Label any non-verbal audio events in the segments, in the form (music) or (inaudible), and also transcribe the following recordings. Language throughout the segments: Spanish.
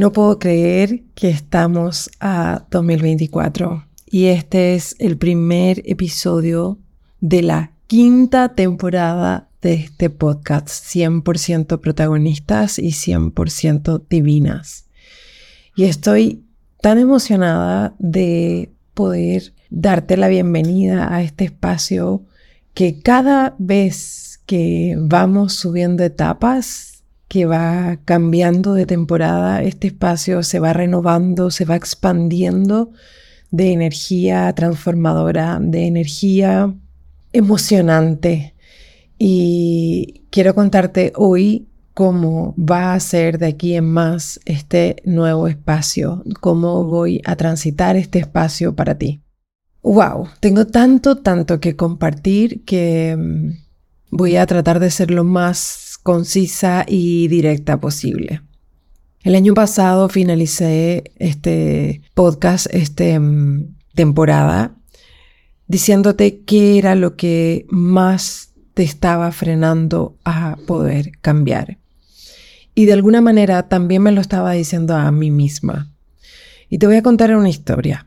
No puedo creer que estamos a 2024 y este es el primer episodio de la quinta temporada de este podcast 100% protagonistas y 100% divinas. Y estoy tan emocionada de poder darte la bienvenida a este espacio que cada vez que vamos subiendo etapas que va cambiando de temporada, este espacio se va renovando, se va expandiendo de energía transformadora, de energía emocionante. Y quiero contarte hoy cómo va a ser de aquí en más este nuevo espacio, cómo voy a transitar este espacio para ti. Wow, tengo tanto, tanto que compartir que mm, voy a tratar de ser lo más concisa y directa posible. El año pasado finalicé este podcast, esta mm, temporada, diciéndote qué era lo que más te estaba frenando a poder cambiar. Y de alguna manera también me lo estaba diciendo a mí misma. Y te voy a contar una historia.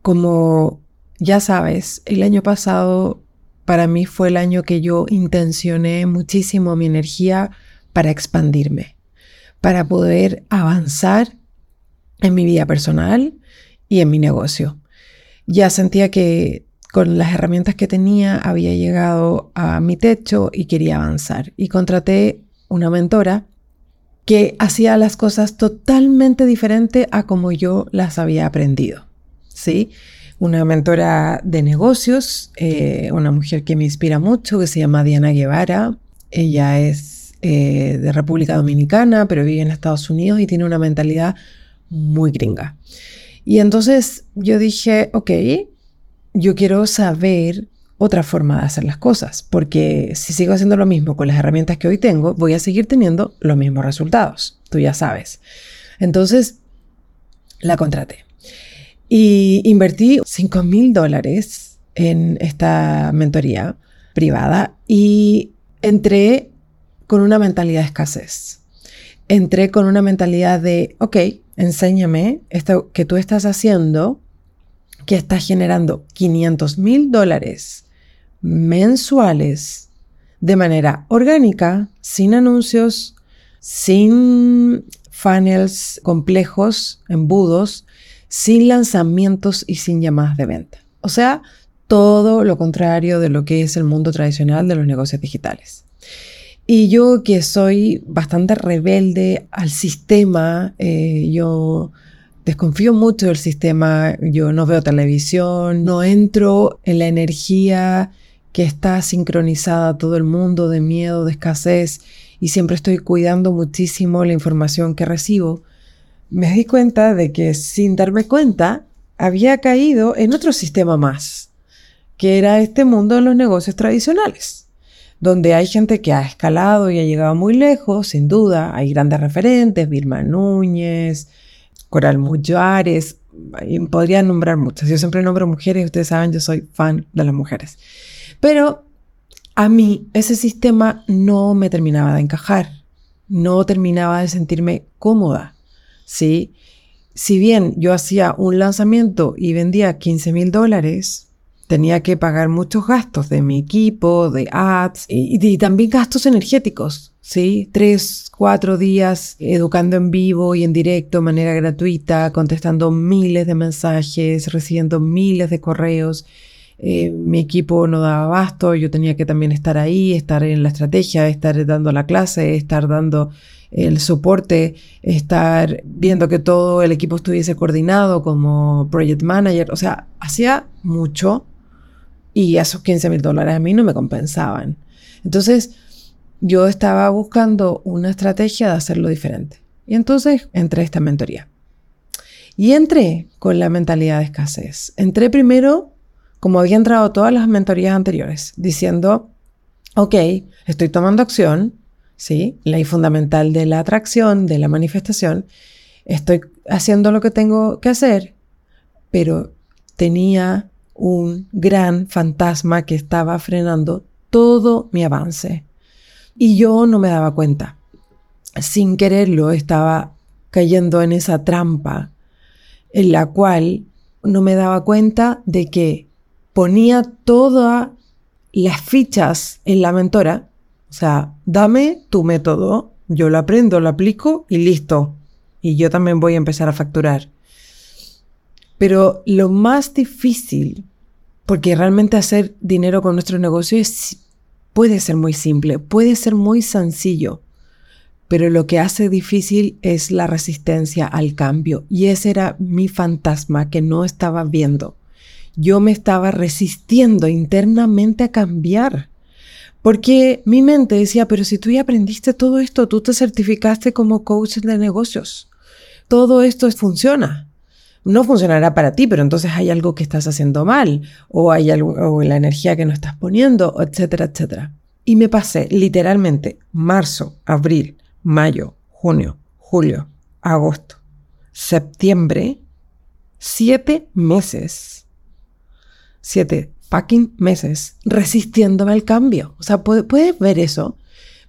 Como ya sabes, el año pasado para mí fue el año que yo intencioné muchísimo mi energía para expandirme, para poder avanzar en mi vida personal y en mi negocio. Ya sentía que con las herramientas que tenía había llegado a mi techo y quería avanzar. Y contraté una mentora que hacía las cosas totalmente diferente a como yo las había aprendido. ¿Sí? Una mentora de negocios, eh, una mujer que me inspira mucho, que se llama Diana Guevara. Ella es eh, de República Dominicana, pero vive en Estados Unidos y tiene una mentalidad muy gringa. Y entonces yo dije, ok, yo quiero saber otra forma de hacer las cosas, porque si sigo haciendo lo mismo con las herramientas que hoy tengo, voy a seguir teniendo los mismos resultados, tú ya sabes. Entonces, la contraté. Y invertí 5 mil dólares en esta mentoría privada y entré con una mentalidad de escasez. Entré con una mentalidad de, ok, enséñame esto que tú estás haciendo, que estás generando 500 mil dólares mensuales de manera orgánica, sin anuncios, sin funnels complejos, embudos, sin lanzamientos y sin llamadas de venta. O sea, todo lo contrario de lo que es el mundo tradicional de los negocios digitales. Y yo que soy bastante rebelde al sistema, eh, yo desconfío mucho del sistema, yo no veo televisión, no entro en la energía que está sincronizada a todo el mundo de miedo, de escasez, y siempre estoy cuidando muchísimo la información que recibo me di cuenta de que sin darme cuenta había caído en otro sistema más, que era este mundo de los negocios tradicionales, donde hay gente que ha escalado y ha llegado muy lejos, sin duda, hay grandes referentes, Vilma Núñez, Coral Mullares, podría nombrar muchas, yo siempre nombro mujeres, ustedes saben, yo soy fan de las mujeres, pero a mí ese sistema no me terminaba de encajar, no terminaba de sentirme cómoda. ¿Sí? Si bien yo hacía un lanzamiento y vendía 15 mil dólares, tenía que pagar muchos gastos de mi equipo, de ads y, también gastos energéticos, ¿sí? Tres, cuatro días educando en vivo y en directo de manera gratuita, contestando miles de mensajes, recibiendo miles de correos. Eh, mi equipo no daba abasto, yo tenía que también estar ahí, estar en la estrategia, estar dando la clase, estar dando el soporte, estar viendo que todo el equipo estuviese coordinado como project manager, o sea, hacía mucho y esos 15 mil dólares a mí no me compensaban. Entonces, yo estaba buscando una estrategia de hacerlo diferente. Y entonces entré a esta mentoría. Y entré con la mentalidad de escasez. Entré primero, como había entrado todas las mentorías anteriores, diciendo, ok, estoy tomando acción, ¿sí? Ley fundamental de la atracción, de la manifestación. Estoy haciendo lo que tengo que hacer, pero tenía un gran fantasma que estaba frenando todo mi avance. Y yo no me daba cuenta. Sin quererlo estaba cayendo en esa trampa en la cual no me daba cuenta de que ponía todas las fichas en la mentora. O sea, dame tu método, yo lo aprendo, lo aplico y listo. Y yo también voy a empezar a facturar. Pero lo más difícil, porque realmente hacer dinero con nuestro negocio puede ser muy simple, puede ser muy sencillo, pero lo que hace difícil es la resistencia al cambio. Y ese era mi fantasma que no estaba viendo. Yo me estaba resistiendo internamente a cambiar. Porque mi mente decía, pero si tú ya aprendiste todo esto, tú te certificaste como coach de negocios. Todo esto funciona no funcionará para ti, pero entonces hay algo que estás haciendo mal, o hay algo, o la energía que no estás poniendo, etcétera, etcétera. Y me pasé literalmente marzo, abril, mayo, junio, julio, agosto, septiembre, siete meses, siete meses resistiéndome al cambio. O sea, ¿puedes ver eso?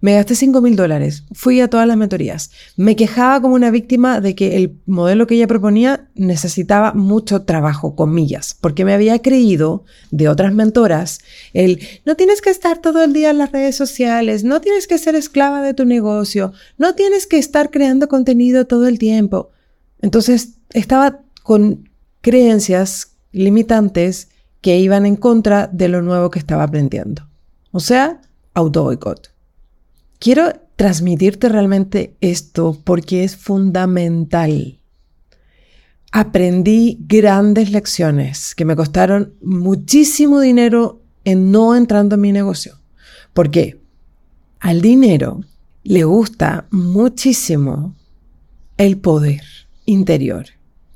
Me gasté 5 mil dólares, fui a todas las mentorías. Me quejaba como una víctima de que el modelo que ella proponía necesitaba mucho trabajo, comillas, porque me había creído de otras mentoras el no tienes que estar todo el día en las redes sociales, no tienes que ser esclava de tu negocio, no tienes que estar creando contenido todo el tiempo. Entonces estaba con creencias limitantes que iban en contra de lo nuevo que estaba aprendiendo. O sea, auto boicot. Quiero transmitirte realmente esto porque es fundamental. Aprendí grandes lecciones que me costaron muchísimo dinero en no entrando en mi negocio. Porque al dinero le gusta muchísimo el poder interior.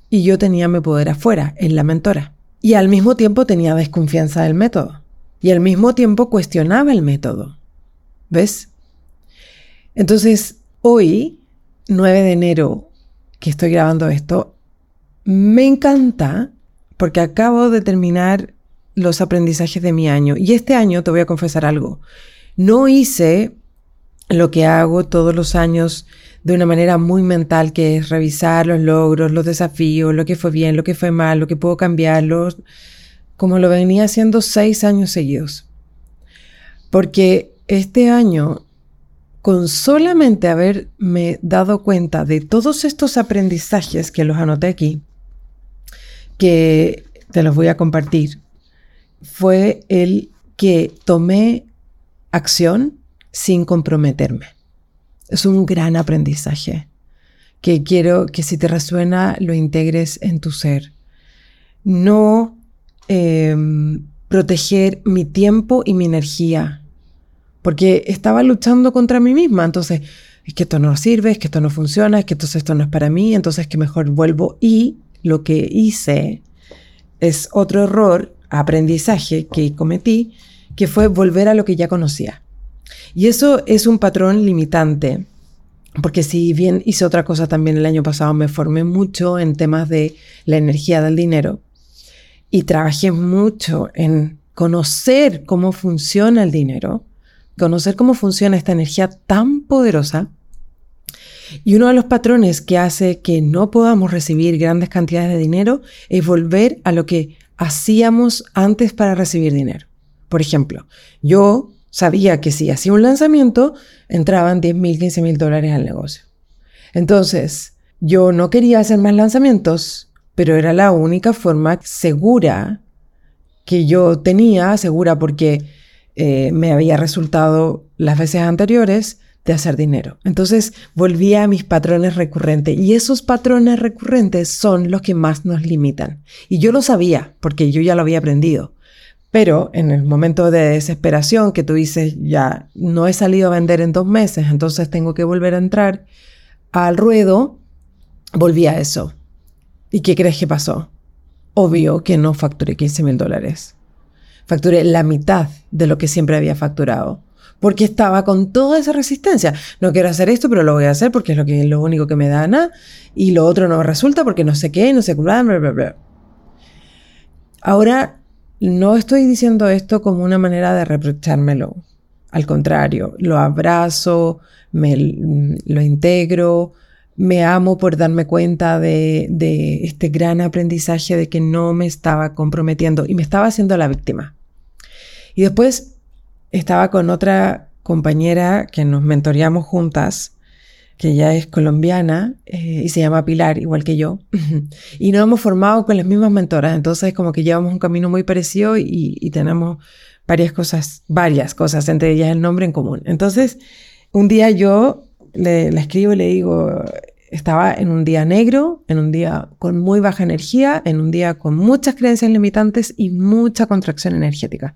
Y yo tenía mi poder afuera, en la mentora. Y al mismo tiempo tenía desconfianza del método. Y al mismo tiempo cuestionaba el método. ¿Ves? Entonces, hoy, 9 de enero, que estoy grabando esto, me encanta porque acabo de terminar los aprendizajes de mi año. Y este año te voy a confesar algo. No hice lo que hago todos los años de una manera muy mental, que es revisar los logros, los desafíos, lo que fue bien, lo que fue mal, lo que puedo cambiar, como lo venía haciendo seis años seguidos. Porque este año con solamente haberme dado cuenta de todos estos aprendizajes que los anoté aquí, que te los voy a compartir, fue el que tomé acción sin comprometerme. Es un gran aprendizaje que quiero que si te resuena lo integres en tu ser. No em, proteger mi tiempo y mi energía porque estaba luchando contra mí misma. Entonces, es que esto no sirve, es que esto no funciona, es que entonces esto no es para mí, entonces que mejor vuelvo. Y lo que hice es otro error, aprendizaje que cometí, que fue volver a lo que ya conocía. Y eso es un patrón limitante, porque si bien hice otra cosa también el año pasado, me formé mucho en temas de la energía del dinero y trabajé mucho en conocer cómo funciona el dinero conocer cómo funciona esta energía tan poderosa. Y uno de los patrones que hace que no podamos recibir grandes cantidades de dinero es volver a lo que hacíamos antes para recibir dinero. Por ejemplo, yo sabía que si hacía un lanzamiento, entraban 10 mil, 15 mil dólares al negocio. Entonces, yo no quería hacer más lanzamientos, pero era la única forma segura que yo tenía, segura porque eh, me había resultado las veces anteriores de hacer dinero. Entonces volví a mis patrones recurrentes y esos patrones recurrentes son los que más nos limitan. Y yo lo sabía porque yo ya lo había aprendido. Pero en el momento de desesperación que tú dices, ya no he salido a vender en dos meses, entonces tengo que volver a entrar al ruedo, volví a eso. ¿Y qué crees que pasó? Obvio que no facturé 15 mil dólares facturé la mitad de lo que siempre había facturado. Porque estaba con toda esa resistencia. No quiero hacer esto, pero lo voy a hacer porque es lo, único que me da nada. Y lo otro no resulta porque no sé qué, no sé qué, bla, bla, bla. Ahora, no estoy diciendo esto como una manera de reprochármelo. Al contrario, lo abrazo, me, lo integro, me amo por darme cuenta de, de este gran aprendizaje de que no me estaba comprometiendo y me estaba haciendo la víctima. Y después estaba con otra compañera que nos mentoreamos juntas que ella es colombiana eh, y se llama Pilar, igual que yo. (laughs) y nos hemos formado con las mismas mentoras, entonces como que llevamos un camino muy parecido y, tenemos varias cosas, varias cosas, entre ellas el nombre en común. Entonces, un día yo le, le escribo y le digo, estaba en un día negro, en un día con muy baja energía, en un día con muchas creencias limitantes y mucha contracción energética.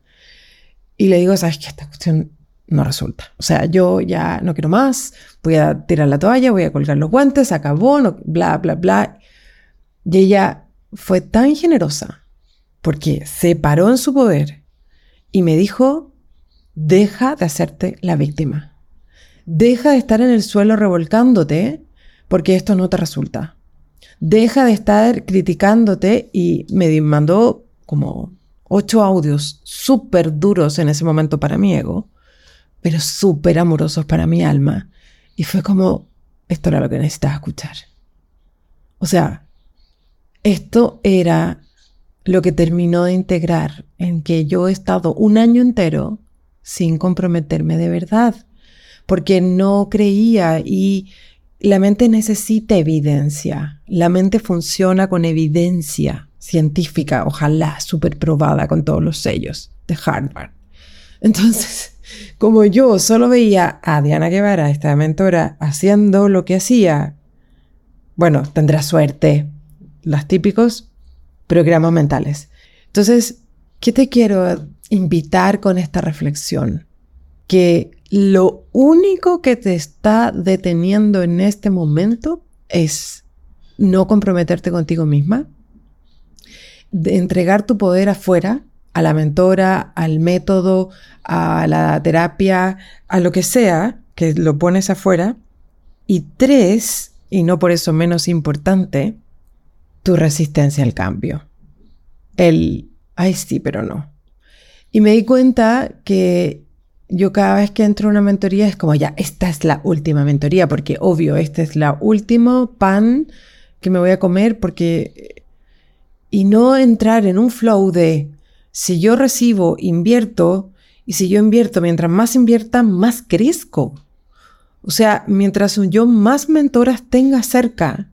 Y le digo, ¿sabes qué? Esta cuestión no resulta. O sea, yo ya no quiero más, voy a tirar la toalla, voy a colgar los guantes, acabó, no, bla, bla, bla. Y ella fue tan generosa porque se paró en su poder y me dijo, deja de hacerte la víctima. Deja de estar en el suelo revolcándote porque esto no te resulta. Deja de estar criticándote y me mandó como ocho audios súper duros en ese momento para mi ego pero súper amorosos para mi alma. Y fue como, esto era lo que necesitaba escuchar. O sea, esto era lo que terminó de integrar en que yo he estado un año entero sin comprometerme de verdad, porque no creía y la mente necesita evidencia, la mente funciona con evidencia científica, ojalá súper probada con todos los sellos de Harvard. Entonces, como yo solo veía a Diana Guevara, esta mentora, haciendo lo que hacía, bueno, tendrá suerte, los típicos programas mentales. Entonces, ¿qué te quiero invitar con esta reflexión? Que lo único que te está deteniendo en este momento es no comprometerte contigo misma, de entregar tu poder afuera a la mentora, al método, a la terapia, a lo que sea, que lo pones afuera. Y tres, y no por eso menos importante, tu resistencia al cambio. El, ay sí, pero no. Y me di cuenta que yo cada vez que entro a una mentoría es como, ya, esta es la última mentoría, porque obvio, este es la último pan que me voy a comer, porque... Y no entrar en un flow de, si yo recibo, invierto, y si yo invierto, mientras más invierta, más crezco. O sea, mientras yo más mentoras tenga cerca,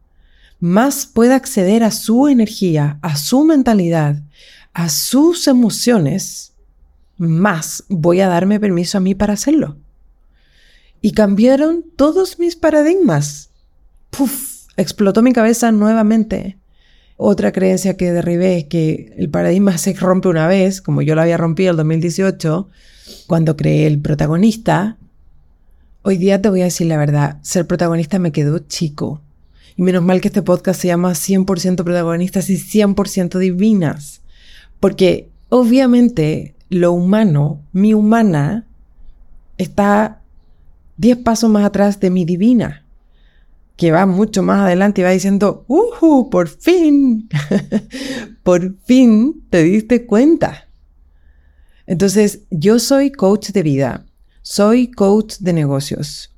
más pueda acceder a su energía, a su mentalidad, a sus emociones, más voy a darme permiso a mí para hacerlo. Y cambiaron todos mis paradigmas. Puf, explotó mi cabeza nuevamente. Otra creencia que derribé es que el paradigma se rompe una vez, como yo lo había rompido el 2018, cuando creé el protagonista. Hoy día te voy a decir la verdad, ser protagonista me quedó chico. Y menos mal que este podcast se llama 100% protagonistas y 100% divinas. Porque obviamente lo humano, mi humana, está 10 pasos más atrás de mi divina que va mucho más adelante y va diciendo, ¡Uh! Por fin, (laughs) por fin te diste cuenta. Entonces, yo soy coach de vida, soy coach de negocios,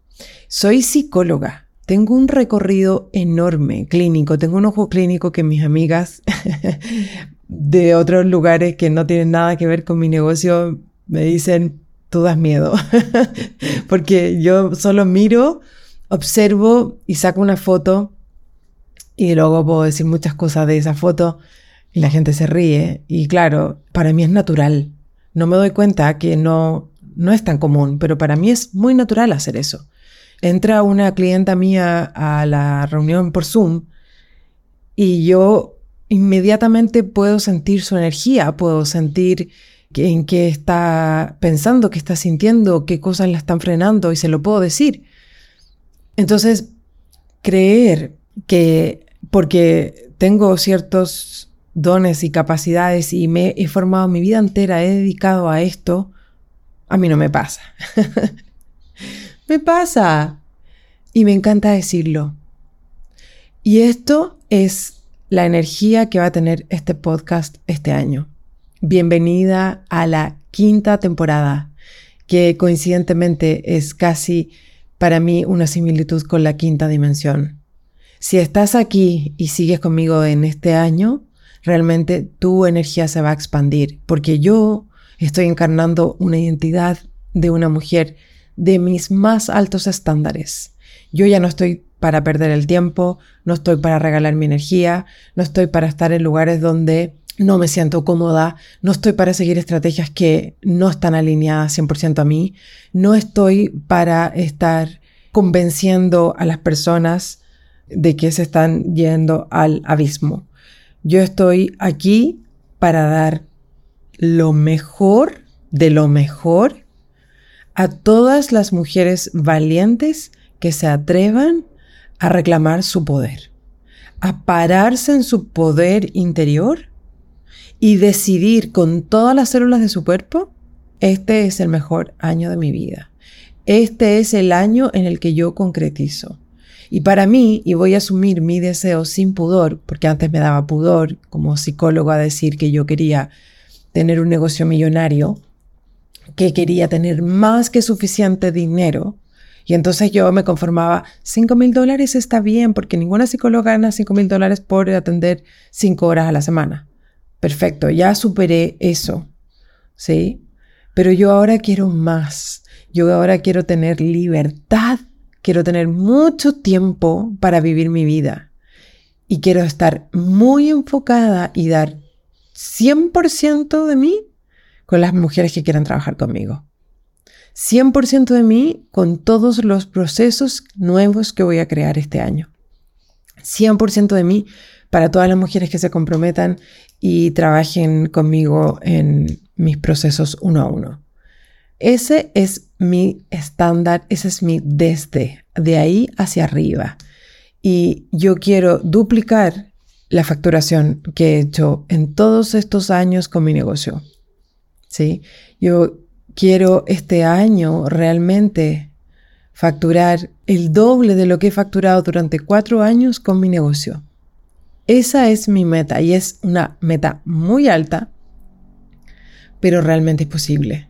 soy psicóloga, tengo un recorrido enorme clínico, tengo un ojo clínico que mis amigas (laughs) de otros lugares que no tienen nada que ver con mi negocio me dicen, tú das miedo, (laughs) porque yo solo miro observo y saco una foto y luego puedo decir muchas cosas de esa foto y la gente se ríe. Y claro, para mí es natural. No me doy cuenta que no, no es tan común, pero para mí es muy natural hacer eso. Entra una clienta mía a la reunión por Zoom y yo inmediatamente puedo sentir su energía, puedo sentir en qué está pensando, qué está sintiendo, qué cosas la están frenando y se lo puedo decir. Entonces, creer que porque tengo ciertos dones y capacidades y me he formado mi vida entera, he dedicado a esto, a mí no me pasa. (laughs) me pasa. Y me encanta decirlo. Y esto es la energía que va a tener este podcast este año. Bienvenida a la quinta temporada, que coincidentemente es casi para mí una similitud con la quinta dimensión. Si estás aquí y sigues conmigo en este año, realmente tu energía se va a expandir, porque yo estoy encarnando una identidad de una mujer de mis más altos estándares. Yo ya no estoy para perder el tiempo, no estoy para regalar mi energía, no estoy para estar en lugares donde no me siento cómoda, no estoy para seguir estrategias que no están alineadas 100% a mí, no estoy para estar convenciendo a las personas de que se están yendo al abismo. Yo estoy aquí para dar lo mejor de lo mejor a todas las mujeres valientes que se atrevan a reclamar su poder, a pararse en su poder interior y decidir con todas las células de su cuerpo, este es el mejor año de mi vida. Este es el año en el que yo concretizo. Y para mí, y voy a asumir mi deseo sin pudor, porque antes me daba pudor como psicólogo a decir que yo quería tener un negocio millonario, que quería tener más que suficiente dinero. Y entonces yo me conformaba, 5 mil dólares está bien, porque ninguna psicóloga gana 5 mil dólares por atender 5 horas a la semana. Perfecto, ya superé eso, ¿sí? Pero yo ahora quiero más. Yo ahora quiero tener libertad Quiero tener mucho tiempo para vivir mi vida y quiero estar muy enfocada y dar 100% de mí con las mujeres que quieran trabajar conmigo. 100% de mí con todos los procesos nuevos que voy a crear este año. 100% de mí para todas las mujeres que se comprometan y trabajen conmigo en mis procesos uno a uno. Ese es mi estándar, ese es mi desde, de ahí hacia arriba. Y yo quiero duplicar la facturación que he hecho en todos estos años con mi negocio. ¿Sí? Yo quiero este año realmente facturar el doble de lo que he facturado durante cuatro años con mi negocio. Esa es mi meta y es una meta muy alta, pero realmente es posible.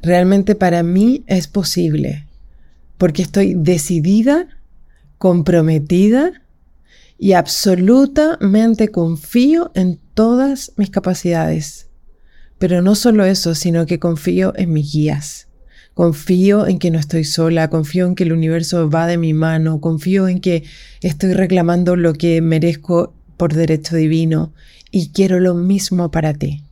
Realmente para mí es posible, porque estoy decidida, comprometida y absolutamente confío en todas mis capacidades. Pero no solo eso, sino que confío en mis guías. Confío en que no estoy sola, confío en que el universo va de mi mano, confío en que estoy reclamando lo que merezco por derecho divino y quiero lo mismo para ti.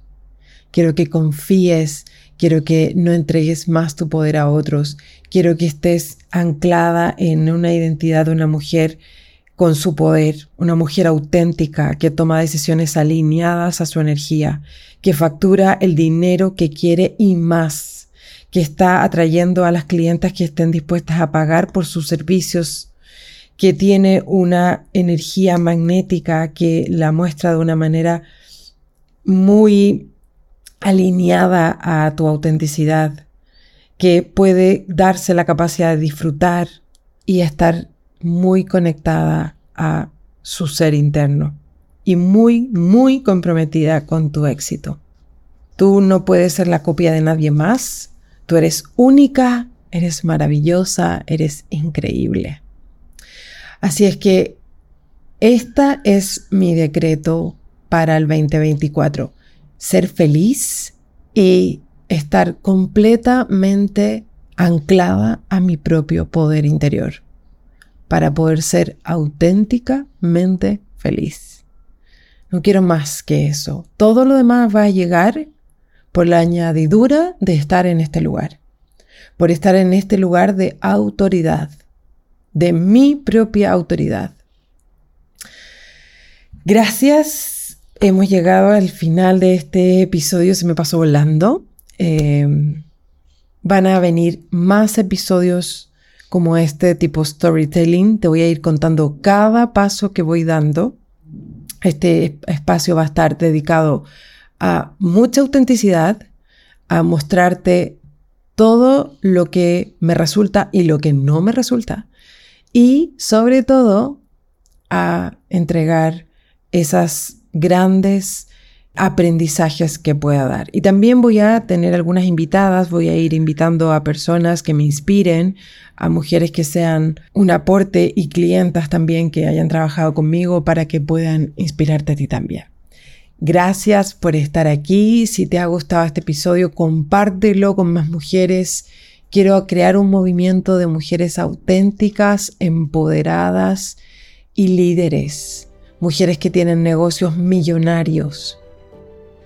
Quiero que confíes quiero que no entregues más tu poder a otros, quiero que estés anclada en una identidad de una mujer con su poder, una mujer auténtica que toma decisiones alineadas a su energía, que factura el dinero que quiere y más, que está atrayendo a las clientas que estén dispuestas a pagar por sus servicios, que tiene una energía magnética que la muestra de una manera muy alineada a tu autenticidad, que puede darse la capacidad de disfrutar y estar muy conectada a su ser interno y muy, muy comprometida con tu éxito. Tú no puedes ser la copia de nadie más, tú eres única, eres maravillosa, eres increíble. Así es que esta es mi decreto para el 2024 ser feliz y estar completamente anclada a mi propio poder interior para poder ser auténticamente feliz. No quiero más que eso. Todo lo demás va a llegar por la añadidura de estar en este lugar, por estar en este lugar de autoridad, de mi propia autoridad. Gracias Hemos llegado al final de este episodio, se me pasó volando. Eh, van a venir más episodios como este tipo storytelling. Te voy a ir contando cada paso que voy dando. Este espacio va a estar dedicado a mucha autenticidad, a mostrarte todo lo que me resulta y lo que no me resulta. Y sobre todo a entregar esas grandes aprendizajes que pueda dar. Y también voy a tener algunas invitadas, voy a ir invitando a personas que me inspiren, a mujeres que sean un aporte y clientas también que hayan trabajado conmigo para que puedan inspirarte a ti también. Gracias por estar aquí. Si te ha gustado este episodio, compártelo con más mujeres. Quiero crear un movimiento de mujeres auténticas, empoderadas y líderes. Mujeres que tienen negocios millonarios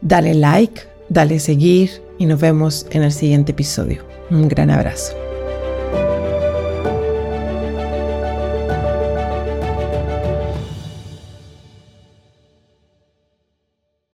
Dale like, dale seguir y nos vemos en el siguiente episodio. Un gran abrazo.